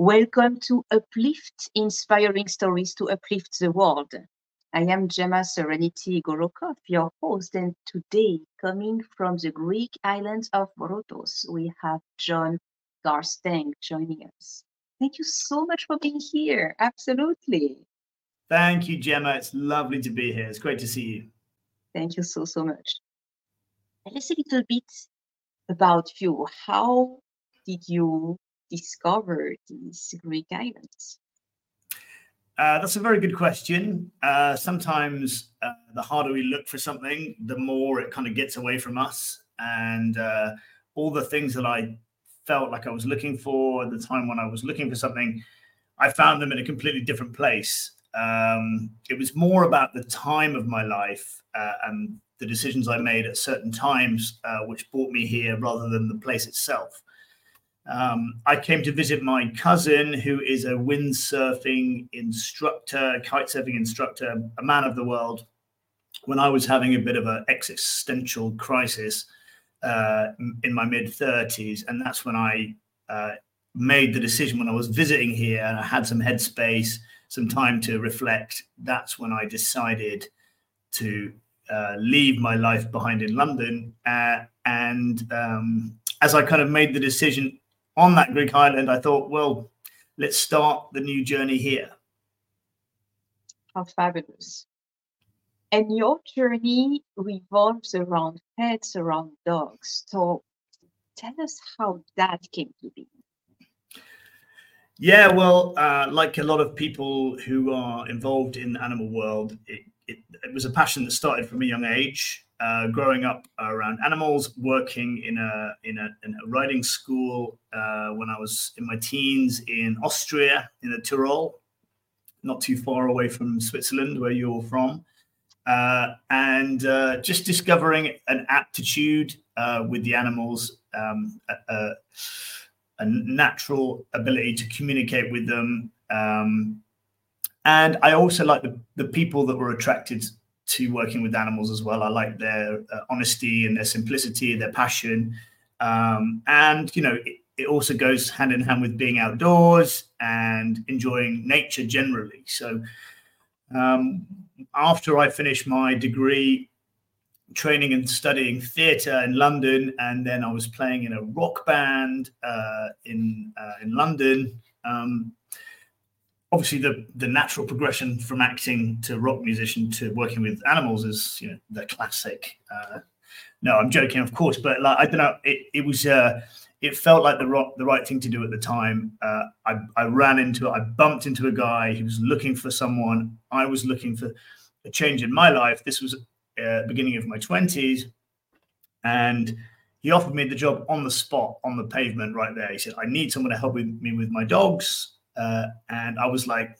Welcome to Uplift, inspiring stories to uplift the world. I am Gemma Serenity Gorokov, your host, and today, coming from the Greek island of Rhodos, we have John Garstang joining us. Thank you so much for being here. Absolutely. Thank you, Gemma. It's lovely to be here. It's great to see you. Thank you so, so much. Tell us a little bit about you. How did you discover these Greek islands? Uh, that's a very good question. Uh, sometimes uh, the harder we look for something, the more it kind of gets away from us. And uh, all the things that I felt like I was looking for at the time when I was looking for something, I found them in a completely different place. Um, it was more about the time of my life uh, and the decisions I made at certain times, uh, which brought me here rather than the place itself. Um, I came to visit my cousin, who is a windsurfing instructor, kite surfing instructor, a man of the world, when I was having a bit of an existential crisis uh, in my mid 30s. And that's when I uh, made the decision when I was visiting here and I had some headspace, some time to reflect. That's when I decided to uh, leave my life behind in London. Uh, and um, as I kind of made the decision on that Greek island, I thought, well, let's start the new journey here. How fabulous. And your journey revolves around pets, around dogs. So tell us how that came to be. Yeah, well, uh, like a lot of people who are involved in the animal world, it, it, it was a passion that started from a young age uh, growing up around animals, working in a in a, in a riding school uh, when I was in my teens in Austria, in the Tyrol, not too far away from Switzerland, where you're from, uh, and uh, just discovering an aptitude uh, with the animals, um, a, a, natural ability to communicate with them. Um, and I also like the, the people that were attracted to working with animals as well. I like their uh, honesty and their simplicity, their passion, um, and you know it, it, also goes hand in hand with being outdoors and enjoying nature generally. So um, after I finished my degree. Training and studying theatre in London, and then I was playing in a rock band uh, in uh, in London. Um, obviously the the natural progression from acting to rock musician to working with animals is you know the classic uh, no i'm joking of course but like i don't know it, it was uh it felt like the rock, the right thing to do at the time. Uh, I, I ran into it i bumped into a guy he was looking for someone i was looking for a change in my life. This was uh, beginning of my 20s and he offered me the job on the spot on the pavement right there. He said i need someone to help with me with my dogs uh, and I was like,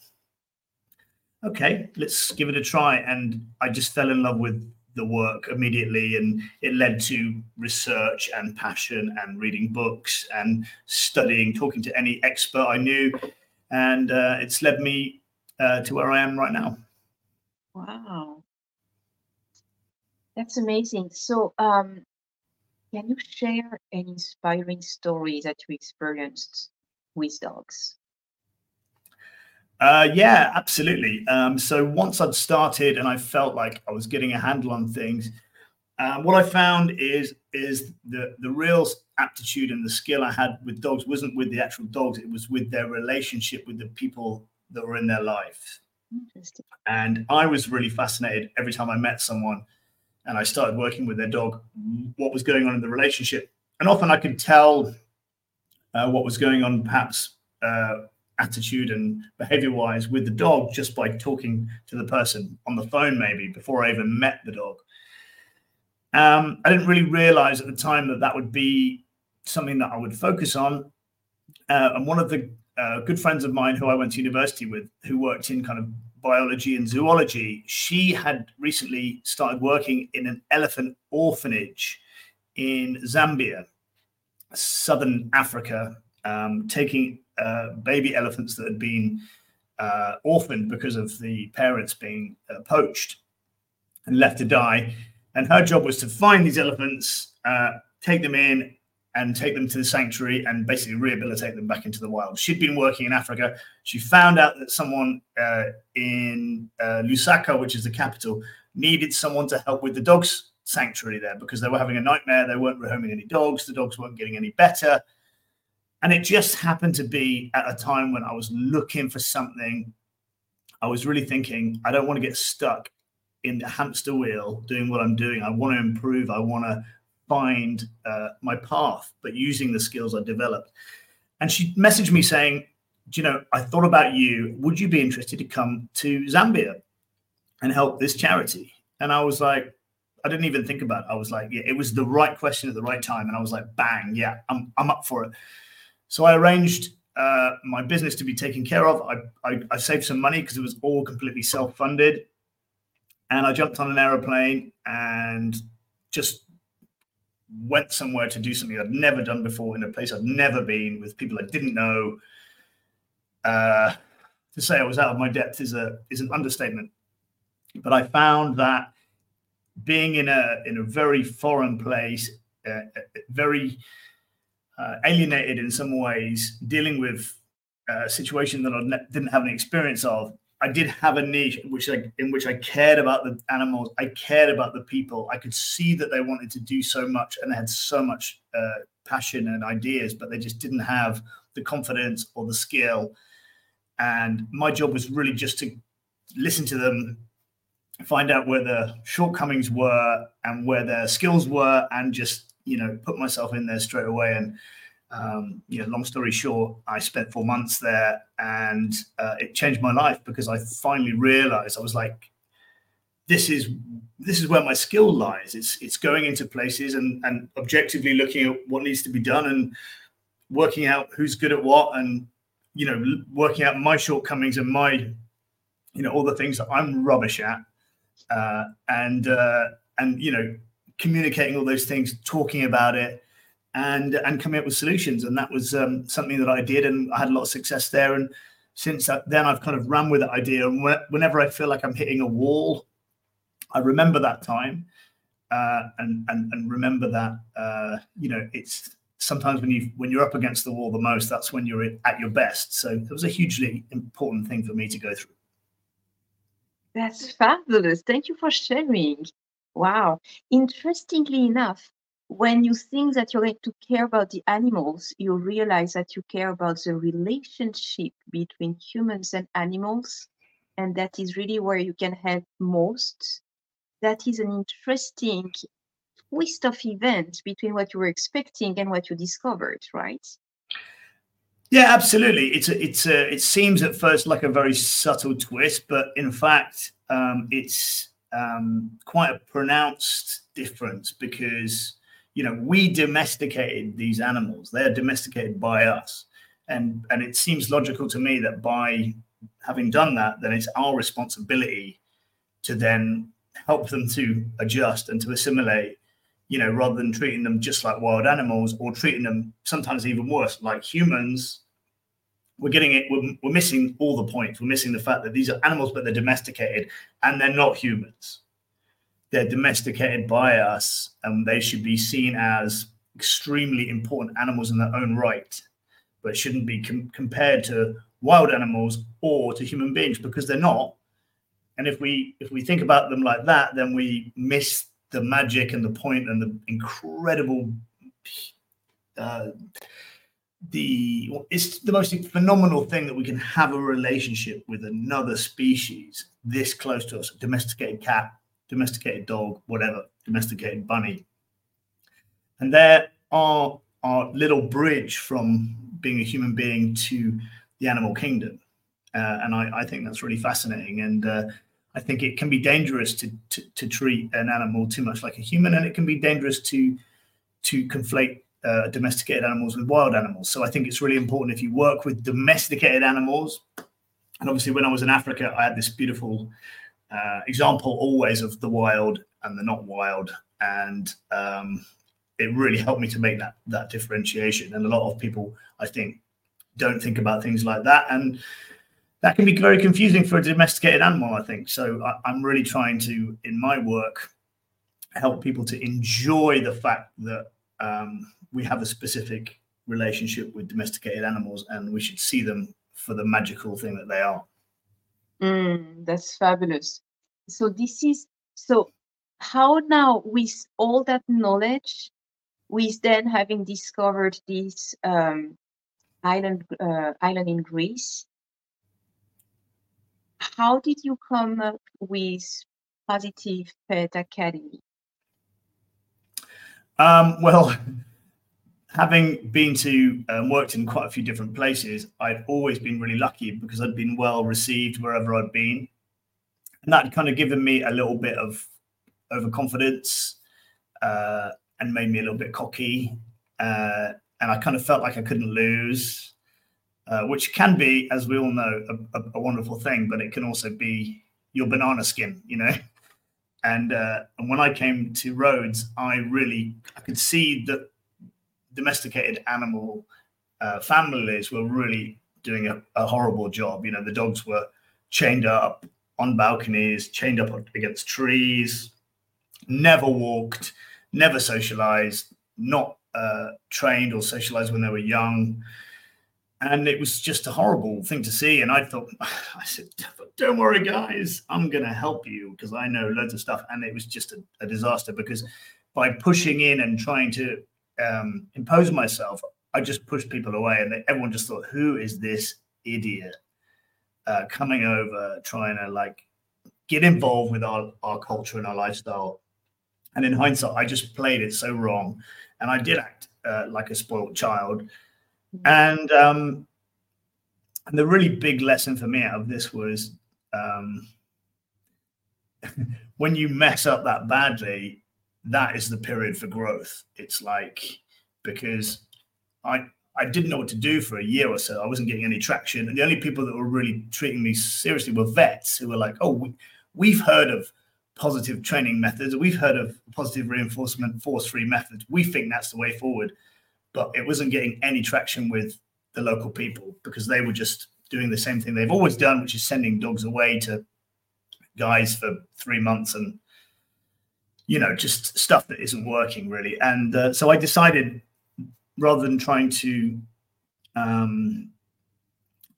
okay, let's give it a try. And I just fell in love with the work immediately. And it led to research and passion and reading books and studying, talking to any expert I knew. And uh, it's led me uh, to where I am right now. Wow. That's amazing. So, um, can you share an inspiring story that you experienced with dogs? Uh, yeah, absolutely. Um, so once I'd started and I felt like I was getting a handle on things, um, what I found is is the the real aptitude and the skill I had with dogs wasn't with the actual dogs; it was with their relationship with the people that were in their life. And I was really fascinated every time I met someone, and I started working with their dog, what was going on in the relationship, and often I could tell uh, what was going on, perhaps. Uh, attitude and behavior wise with the dog just by talking to the person on the phone, maybe before I even met the dog. Um, I didn't really realize at the time that that would be something that I would focus on. Uh, and one of the uh, good friends of mine who I went to university with, who worked in kind of biology and zoology, she had recently started working in an elephant orphanage in Zambia, southern Africa, um, taking uh, baby elephants that had been uh, orphaned because of the parents being uh, poached and left to die. And her job was to find these elephants, uh, take them in, and take them to the sanctuary and basically rehabilitate them back into the wild. She'd been working in Africa. She found out that someone uh, in Lusaka, which is the capital, needed someone to help with the dogs sanctuary there because they were having a nightmare. They weren't rehoming any dogs. The dogs weren't getting any better. And it just happened to be at a time when I was looking for something. I was really thinking, I don't want to get stuck in the hamster wheel doing what I'm doing. I want to improve. I want to find uh, my path, but using the skills I developed. And she messaged me saying, you know, I thought about you. Would you be interested to come to Zambia and help this charity? And I was like, I didn't even think about it. I was like, yeah, it was the right question at the right time. And I was like, bang, yeah, I'm, I'm up for it. So I arranged uh, my business to be taken care of. I, I, I saved some money because it was all completely self funded. And I jumped on an aeroplane and just went somewhere to do something I'd never done before in a place I'd never been with people I didn't know. Uh, to say I was out of my depth is a is an understatement. But I found that being in a in a very foreign place, uh, uh very uh, alienated in some ways, dealing with a situation that I didn't have any experience of, I did have a niche which I, in which I cared about the animals. I cared about the people. I could see that they wanted to do so much and they had so much uh, passion and ideas, but they just didn't have the confidence or the skill. And my job was really just to listen to them, find out where the shortcomings were and where their skills were, and just you know put myself in there straight away and um, you know, long story short, I spent four months there, and uh, it changed my life because I finally realized I was like, this is this is where my skill lies. It's it's going into places and and objectively looking at what needs to be done and working out who's good at what and you know working out my shortcomings and my you know all the things that I'm rubbish at uh, and uh, and you know communicating all those things, talking about it and and coming up with solutions. And that was um, something that I did, and I had a lot of success there. And since then, I've kind of run with that idea. And whenever I feel like I'm hitting a wall, I remember that time, uh, and and and remember that uh, you know it's sometimes when you when you're up against the wall the most, that's when you're at your best. So it was a hugely important thing for me to go through. That's fabulous. Thank you for sharing. Wow. Interestingly enough, when you think that you're going to care about the animals, you realize that you care about the relationship between humans and animals. And that is really where you can help most. That is an interesting twist of events between what you were expecting and what you discovered, right? Yeah, absolutely. It's a, it's a, it seems at first like a very subtle twist, but in fact, um, it's um, quite a pronounced difference because you know, we domesticated these animals. They're domesticated by us. And and it seems logical to me that by having done that, then it's our responsibility to then help them to adjust and to assimilate, you know, rather than treating them just like wild animals or treating them sometimes even worse, like humans. We're getting it, we're, we're missing all the points. We're missing the fact that these are animals, but they're domesticated and they're not humans they're domesticated by us and they should be seen as extremely important animals in their own right, but shouldn't be com- compared to wild animals or to human beings because they're not. And if we if we think about them like that, then we miss the magic and the point and the incredible uh, the it's the most phenomenal thing that we can have a relationship with another species this close to us domesticated cat domesticated dog, whatever, domesticated bunny. And there are our little bridge from being a human being to the animal kingdom. Uh, and I, I, think that's really fascinating. And uh, I think it can be dangerous to, to, to, treat an animal too much like a human, and it can be dangerous to to conflate uh, domesticated animals with wild animals. So I think it's really important if you work with domesticated animals. And obviously, when I was in Africa, I had this beautiful uh, example always of the wild and the not wild, and um, it really helped me to make that that differentiation. And a lot of people, I think, don't think about things like that, and that can be very confusing for a domesticated animal. I think so. I, I'm really trying to, in my work, help people to enjoy the fact that um, we have a specific relationship with domesticated animals, and we should see them for the magical thing that they are. Mm, that's fabulous. So this is so how now with all that knowledge, with then having discovered this um, island uh, island in Greece, how did you come up with Positive Pet Academy? Um, well, having been to um, worked in quite a few different places, I've always been really lucky because I'd been well received wherever I'd been, and that kind of given me a little bit of overconfidence uh, and made me a little bit cocky, uh, and I kind of felt like I couldn't lose, uh, which can be, as we all know, a, a, a, wonderful thing, but it can also be your banana skin, you know. And uh, and when I came to Rhodes, I really I could see that domesticated animal uh, families were really doing a, a, horrible job. You know, the dogs were chained up on balconies, chained up against trees, never walked, never socialized, not uh, trained or socialized when they were young. And it was just a horrible thing to see. And I thought, I said, don't worry, guys, I'm going to help you because I know loads of stuff. And it was just a, a disaster because by pushing in and trying to um, impose myself, I just pushed people away, and they, everyone just thought, "Who is this idiot uh, coming over trying to like get involved with our our culture and our lifestyle?" And in hindsight, I just played it so wrong, and I did act uh, like a spoiled child. Mm-hmm. And um, and the really big lesson for me out of this was um, when you mess up that badly, that is the period for growth. It's like because I I didn't know what to do for a year or so. I wasn't getting any traction, and the only people that were really treating me seriously were vets who were like, "Oh, we, we've heard of positive training methods. We've heard of positive reinforcement, force-free methods. We think that's the way forward." But it wasn't getting any traction with the local people because they were just doing the same thing they've always done, which is sending dogs away to guys for three months and you know, just stuff that isn't working really. And uh, so I decided rather than trying to um,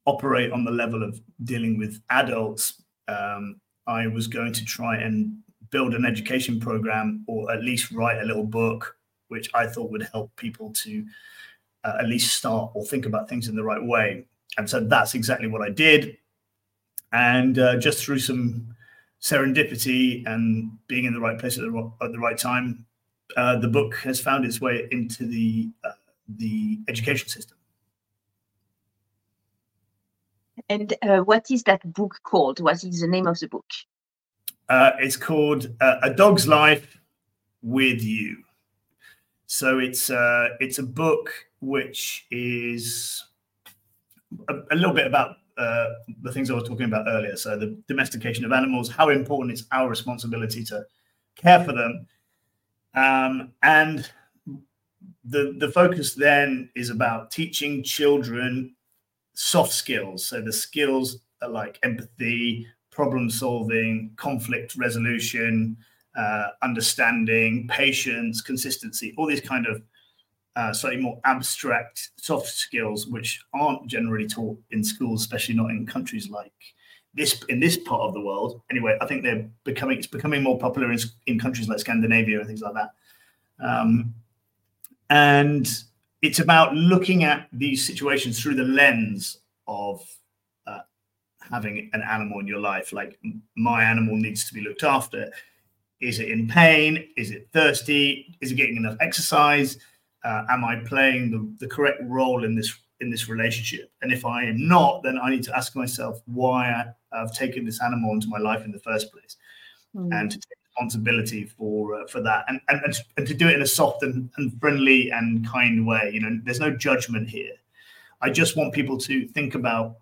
operate on the level of dealing with adults, um, I was going to try and build an education program or at least write a little book, which I thought would help people to uh, at least start or think about things in the right way. And so that's exactly what I did. And uh, just through some serendipity and being in the right place at the, at the right time, uh, the book has found its way into the uh, the education system. And uh, what is that book called? What is the name of the book? Uh, it's called uh, A Dog's Life with You. So it's uh, it's a book which is a, a little bit about uh, the things I was talking about earlier. So the domestication of animals, how important it's our responsibility to care for them, um, and the the focus then is about teaching children soft skills. So the skills like empathy, problem solving, conflict resolution, uh, understanding, patience, consistency, all these kind of uh, slightly more abstract soft skills, which aren't generally taught in schools, especially not in countries like this in this part of the world. Anyway, I think they're becoming it's becoming more popular in, in countries like Scandinavia and things like that. Um, and it's about looking at these situations through the lens of uh, having an animal in your life. Like my animal needs to be looked after. Is it in pain? Is it thirsty? Is it getting enough exercise? uh, am I playing the, the correct role in this in this relationship? And if I am not, then I need to ask myself why I, have taken this animal into my life in the first place, mm. and to take responsibility for uh, for that, and, and and to do it in a soft and, and friendly and kind way. You know, there's no judgment here. I just want people to think about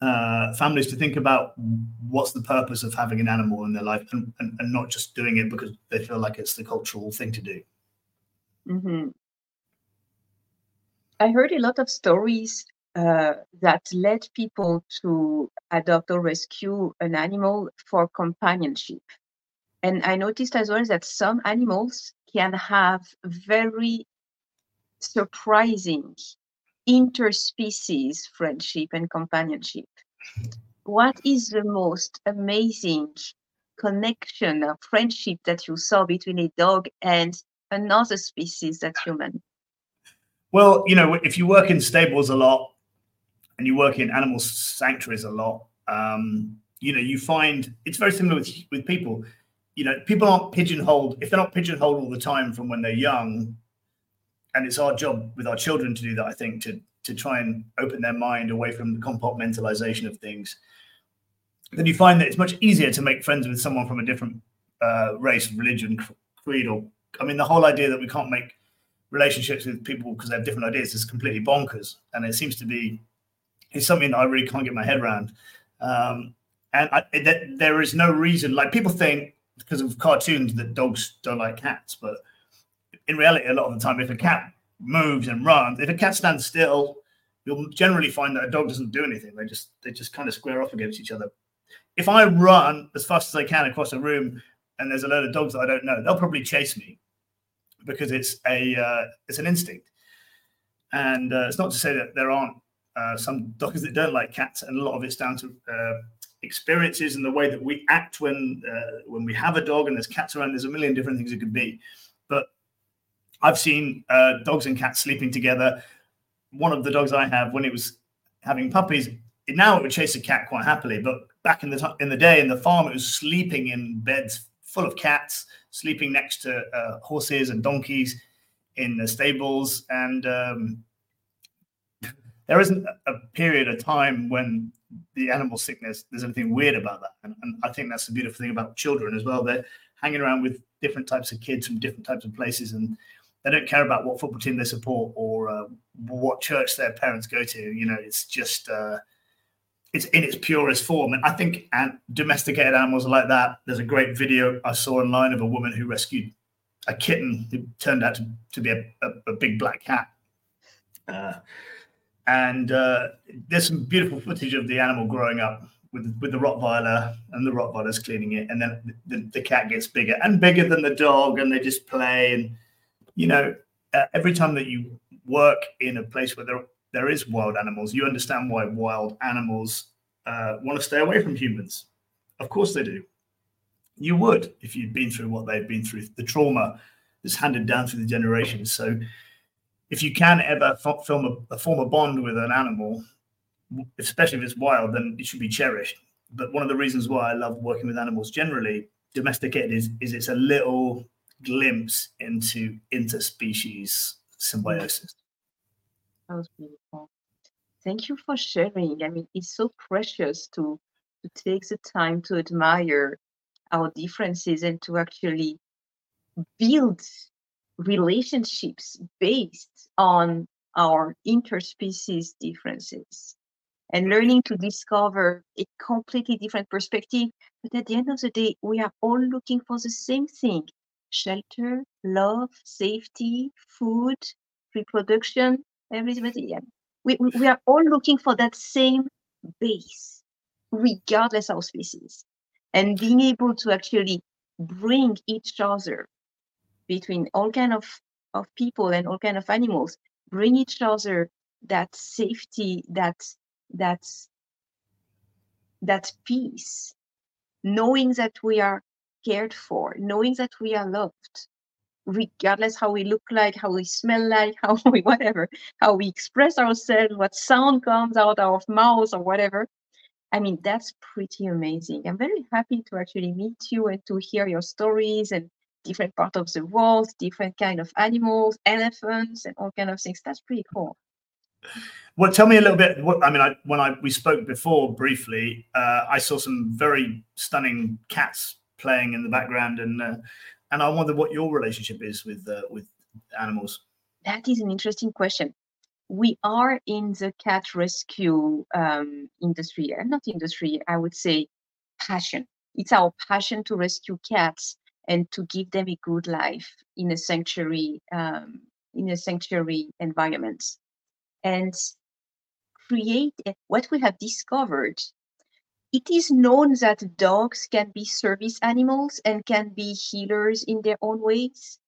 uh, families to think about what's the purpose of having an animal in their life and, and, and not just doing it because they feel like it's the cultural thing to do. Mm-hmm. I heard a lot of stories uh, that led people to adopt or rescue an animal for companionship. And I noticed as well that some animals can have very surprising interspecies friendship and companionship. What is the most amazing connection or friendship that you saw between a dog and another species that's human? Well, you know, if you work in stables a lot and you work in animal sanctuaries a lot, um, you know, you find it's very similar with, with people. You know, people aren't pigeonholed if they're not pigeonholed all the time from when they're young. And it's our job with our children to do that, I think, to to try and open their mind away from the compartmentalization of things. Then you find that it's much easier to make friends with someone from a different uh, race, religion, creed, or I mean, the whole idea that we can't make relationships with people because they have different ideas is completely bonkers. And it seems to be it's something that I really can't get my head around. Um, and I, that there is no reason, like people think because of cartoons that dogs don't like cats, but in reality, a lot of the time, if a cat moves and runs, if a cat stands still, you'll generally find that a dog doesn't do anything. They just they just kind of square off against each other. If I run as fast as I can across a room and there's a load of dogs that I don't know, they'll probably chase me because it's a uh, it's an instinct. And uh, it's not to say that there aren't uh, some dogs that don't like cats, and a lot of it's down to uh, experiences and the way that we act when uh, when we have a dog and there's cats around. There's a million different things it could be, but I've seen uh, dogs and cats sleeping together. One of the dogs I have, when it was having puppies, it, now it would chase a cat quite happily, but back in the t- in the day in the farm, it was sleeping in beds full of cats, sleeping next to uh, horses and donkeys in the stables, and um, there isn't a period of time when the animal sickness there's anything weird about that. And, and, i think that's the beautiful thing about children as well. They're hanging around with different types of kids from different types of places and they don't care about what football team they support or uh, what church their parents go to you know it's just uh, it's in its purest form and i think and domesticated animals are like that there's a great video i saw online of a woman who rescued a kitten who turned out to, to be a, a, a big black cat uh, and uh, there's some beautiful footage of the animal growing up with with the Rottweiler, and the Rottweiler's cleaning it, and then the, the cat gets bigger and bigger than the dog, and they just play. And you know, uh, every time that you work in a place where there there is wild animals, you understand why wild animals uh, want to stay away from humans. Of course, they do. You would if you'd been through what they've been through, the trauma that's handed down through the generations. So if you can ever f- film a, a, form a bond with an animal, especially if it's wild, then it should be cherished. But one of the reasons why I love working with animals generally, domesticated, is, is it's a little glimpse into interspecies symbiosis. That was beautiful. Thank you for sharing. I mean, it's so precious to to take the time to admire our differences and to actually build relationships based on our interspecies differences and learning to discover a completely different perspective. But at the end of the day, we are all looking for the same thing shelter, love, safety, food, reproduction, everything. Yeah. We, we are all looking for that same base, regardless of species. And being able to actually bring each other between all kind of, of people and all kind of animals bring each other that safety that that that peace knowing that we are cared for knowing that we are loved regardless how we look like how we smell like how we whatever how we express ourselves what sound comes out of our mouths or whatever i mean that's pretty amazing i'm very happy to actually meet you and to hear your stories and different part of the world, different kind of animals, elephants, and all kind of things. That's pretty cool. Well, tell me a little bit. What, I mean, I, when I we spoke before briefly, uh, I saw some very stunning cats playing in the background, and uh, and I wonder what your relationship is with uh, with animals. That is an interesting question. We are in the cat rescue um, industry, and not industry. I would say passion. It's our passion to rescue cats and to give them a good life in a sanctuary um, in a sanctuary environment and create what we have discovered it is known that dogs can be service animals and can be healers in their own ways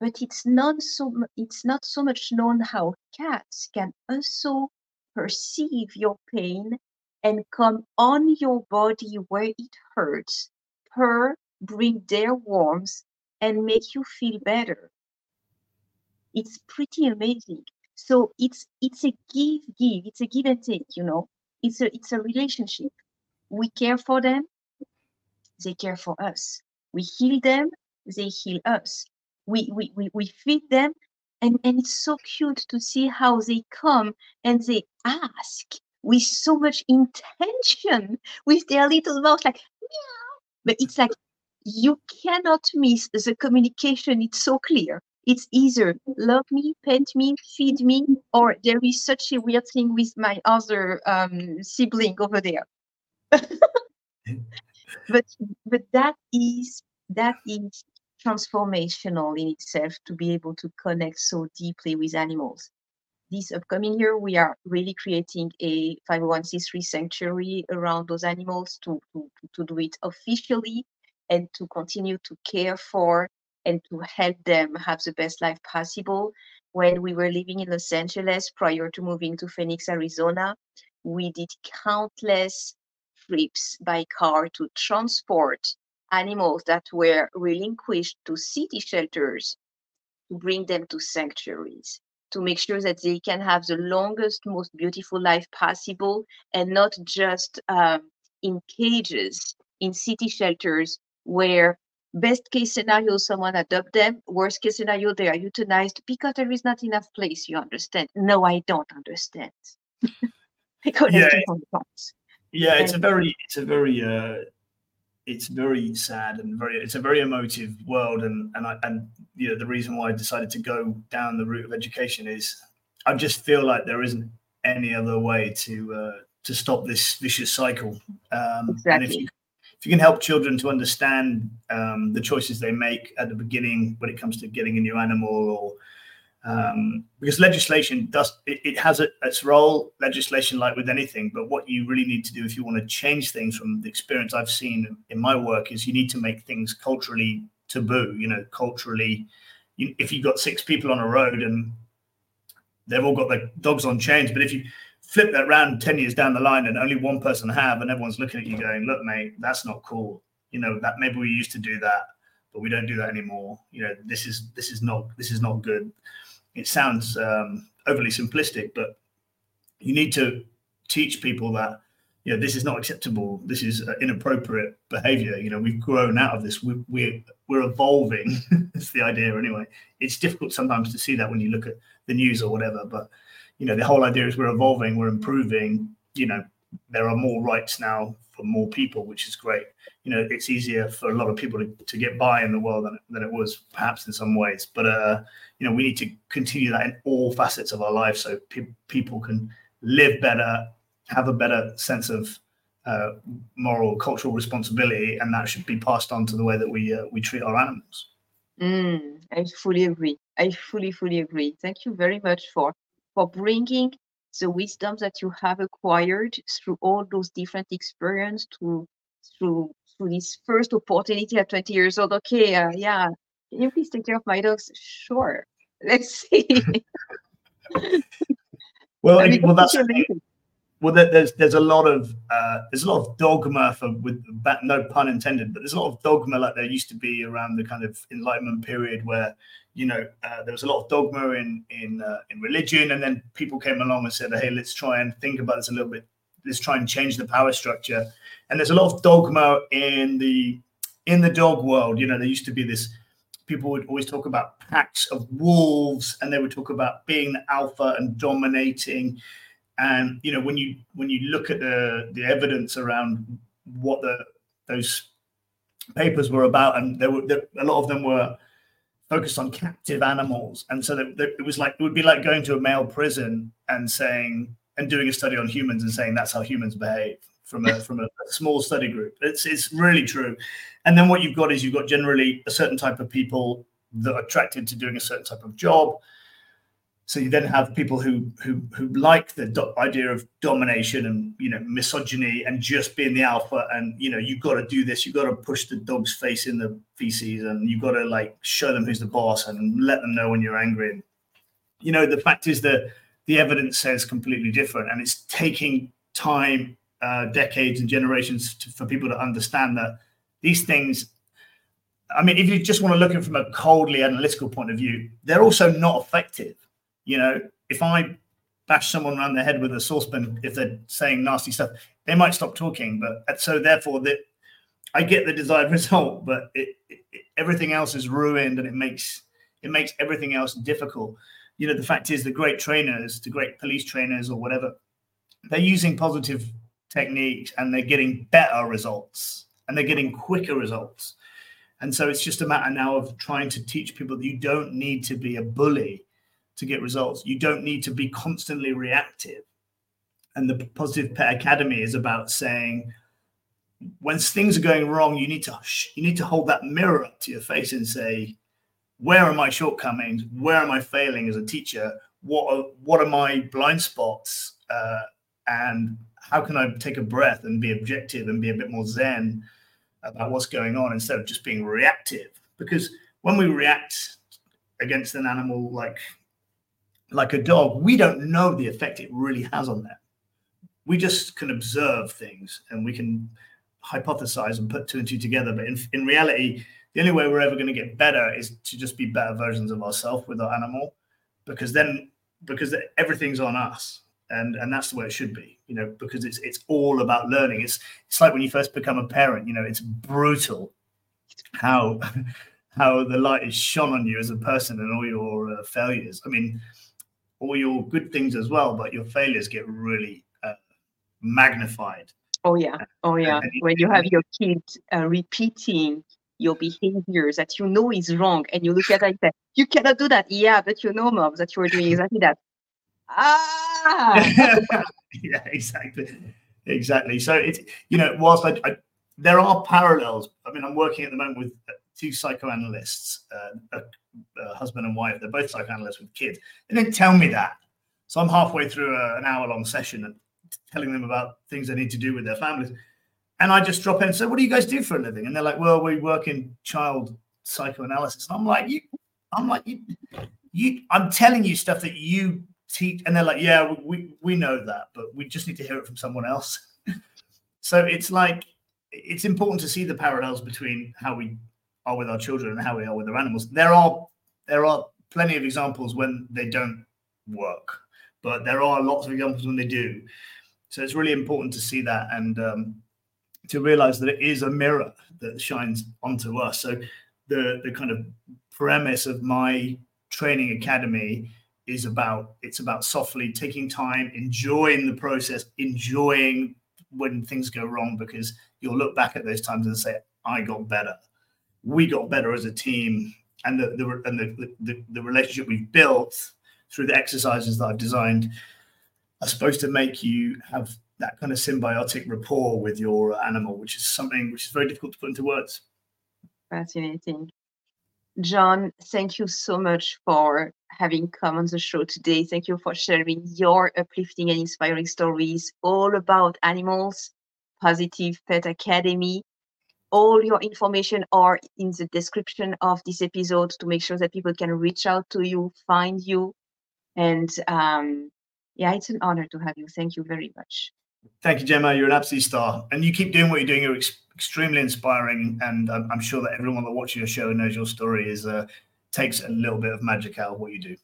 but it's not so it's not so much known how cats can also perceive your pain and come on your body where it hurts, purr, bring their warmth, and make you feel better. It's pretty amazing. So it's it's a give give. It's a give and take. You know, it's a it's a relationship. We care for them. They care for us. We heal them. They heal us. We we we, we feed them. And, and it's so cute to see how they come and they ask with so much intention with their little mouth like meow. But it's like you cannot miss the communication. It's so clear. It's either love me, paint me, feed me, or there is such a weird thing with my other um, sibling over there. but but that is that is transformational in itself to be able to connect so deeply with animals this upcoming year, we are really creating a 501c3 sanctuary around those animals to, to, to do it officially and to continue to care for and to help them have the best life possible. When we were living in Los Angeles prior to moving to Phoenix, Arizona, we did countless trips by car to transport animals that were relinquished to city shelters to bring them to sanctuaries to make sure that they can have the longest, most beautiful life possible and not just um, in cages, in city shelters where best case scenario someone adopt them worst case scenario they are euthanized because there is not enough place you understand? No i don't understand. Yeah, yeah it's a very it's a very uh it's very sad and very it's a very emotive world and and I and you know the reason why I decided to go down the route of education is I just feel like there isn't any other way to uh, to stop this vicious cycle. Um, exactly. And if you if you can help children to understand um, the choices they make at the beginning when it comes to getting a new animal or um, because legislation does it, it has a, its role legislation like with anything but what you really need to do if you want to change things from the experience i've seen in my work is you need to make things culturally taboo you know culturally you, if you've got six people on a road and they've all got their dogs on chains but if you flip that round 10 years down the line and only one person have and everyone's looking at you going look mate that's not cool. You know that maybe we used to do that but we don't do that anymore. You know this is this is not this is not good it sounds um, overly simplistic, but you need to teach people that you know this is not acceptable. This is uh, inappropriate behavior. You know, we've grown out of this. We, we're we're evolving. That's the idea, anyway. It's difficult sometimes to see that when you look at the news or whatever, but you know, the whole idea is we're evolving, we're improving. You know, there are more rights now for more people, which is great. You know, it's easier for a lot of people to, to get by in the world than, than it was perhaps in some ways. But, uh, you know, we need to continue that in all facets of our lives so pe- people can live better, have a better sense of uh, moral, cultural responsibility, and that should be passed on to the way that we uh, we treat our animals. Mm, I fully agree. I fully, fully agree. Thank you very much for for bringing the wisdom that you have acquired through all those different experience to through through this first opportunity at 20 years old. Okay uh, yeah. Can you please take care of my dogs? Sure. Let's see. Well, I mean, well that's well there's there's a lot of uh, there's a lot of dogma for with no pun intended but there's a lot of dogma like there used to be around the kind of enlightenment period where you know, uh, there was a lot of dogma in in uh, in religion, and then people came along and said, "Hey, let's try and think about this a little bit. Let's try and change the power structure." And there's a lot of dogma in the in the dog world. You know, there used to be this. People would always talk about packs of wolves, and they would talk about being the alpha and dominating. And you know, when you when you look at the the evidence around what the those papers were about, and there were there, a lot of them were focused on captive animals, and so that, that it was like it would be like going to a male prison and saying and doing a study on humans and saying that's how humans behave from a from a, small study group. It's it's really true. And then what you've got is you've got generally a certain type of people that are attracted to doing a certain type of job. So you then have people who who who like the do- idea of domination and you know misogyny and just being the alpha and you know you've got to do this you've got to push the dog's face in the feces and you've got to like show them who's the boss and let them know when you're angry. And, you know the fact is that the evidence says completely different and it's taking time uh, decades and generations to, for people to understand that these things i mean if you just want to look at it from a coldly analytical point of view they're also not effective you know, if I bash someone around the head with a saucepan if they're saying nasty stuff, they might stop talking. But uh, so therefore, that I get the desired result, but it, it, everything else is ruined, and it makes it makes everything else difficult. You know, the fact is, the great trainers, the great police trainers, or whatever, they're using positive techniques, and they're getting better results, and they're getting quicker results. And so it's just a matter now of trying to teach people that you don't need to be a bully to get results. You don't need to be constantly reactive. And the Positive Pet Academy is about saying, when things are going wrong, you need to you need to hold that mirror up to your face and say, where are my shortcomings? Where am I failing as a teacher? What are what are my blind spots? Uh, and how can I take a breath and be objective and be a bit more zen about what's going on instead of just being reactive? Because when we react against an animal like like a dog, we don't know the effect it really has on them. We just can observe things and we can hypothesize and put two and two together. But in, in reality, the only way we're ever going to get better is to just be better versions of ourselves with our animal, because then because everything's on us, and and that's the way it should be, you know, because it's it's all about learning. It's it's like when you first become a parent, you know, it's brutal how how the light is shone on you as a person and all your uh, failures. I mean, all your good things as well, but your failures get really uh, magnified. Oh yeah, oh yeah. when you have your kid uh, repeating your behaviors that you know is wrong, and you look at it and say, "You cannot do that." Yeah, but you know, mom, that you are doing exactly that. Ah. yeah, exactly, exactly. So it's you know, whilst I, I, there are parallels. I mean, I'm working at the moment with two psychoanalysts, uh, a, a, husband and wife. They're both psychoanalysts with kids. They didn't tell me that. So I'm halfway through a, an hour long session and telling them about things they need to do with their families. And I just drop in and say, What do you guys do for a living? And they're like, Well, we work in child psychoanalysis. And I'm like, You, I'm like, You, you, I'm telling you stuff that you teach. And they're like, Yeah, we, we know that, but we just need to hear it from someone else. so it's like, it's important to see the parallels between how we are with our children and how we are with our animals. There are there are plenty of examples when they don't work, but there are lots of examples when they do. So it's really important to see that and um, to realize that it is a mirror that shines onto us. So the the kind of premise of my training academy is about it's about softly taking time, enjoying the process, enjoying when things go wrong because you'll look back at those times and say, I got better we got better as a team and the, the and the, the, the relationship we've built through the exercises that I've designed are supposed to make you have that kind of symbiotic rapport with your animal, which is something which is very difficult to put into words. Fascinating. John, thank you so much for having come on the show today. Thank you for sharing your uplifting and inspiring stories all about animals, Positive Pet Academy all your information are in the description of this episode to make sure that people can reach out to you, find you. And um, yeah, it's an honor to have you. Thank you very much. Thank you, Gemma. You're an absolute star. And you keep doing what you're doing. You're ex- extremely inspiring. And I'm, I'm, sure that everyone that watches your show knows your story is uh, takes a little bit of magic out of what you do.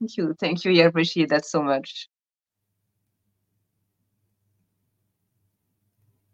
Thank you. Thank you. I appreciate that so much.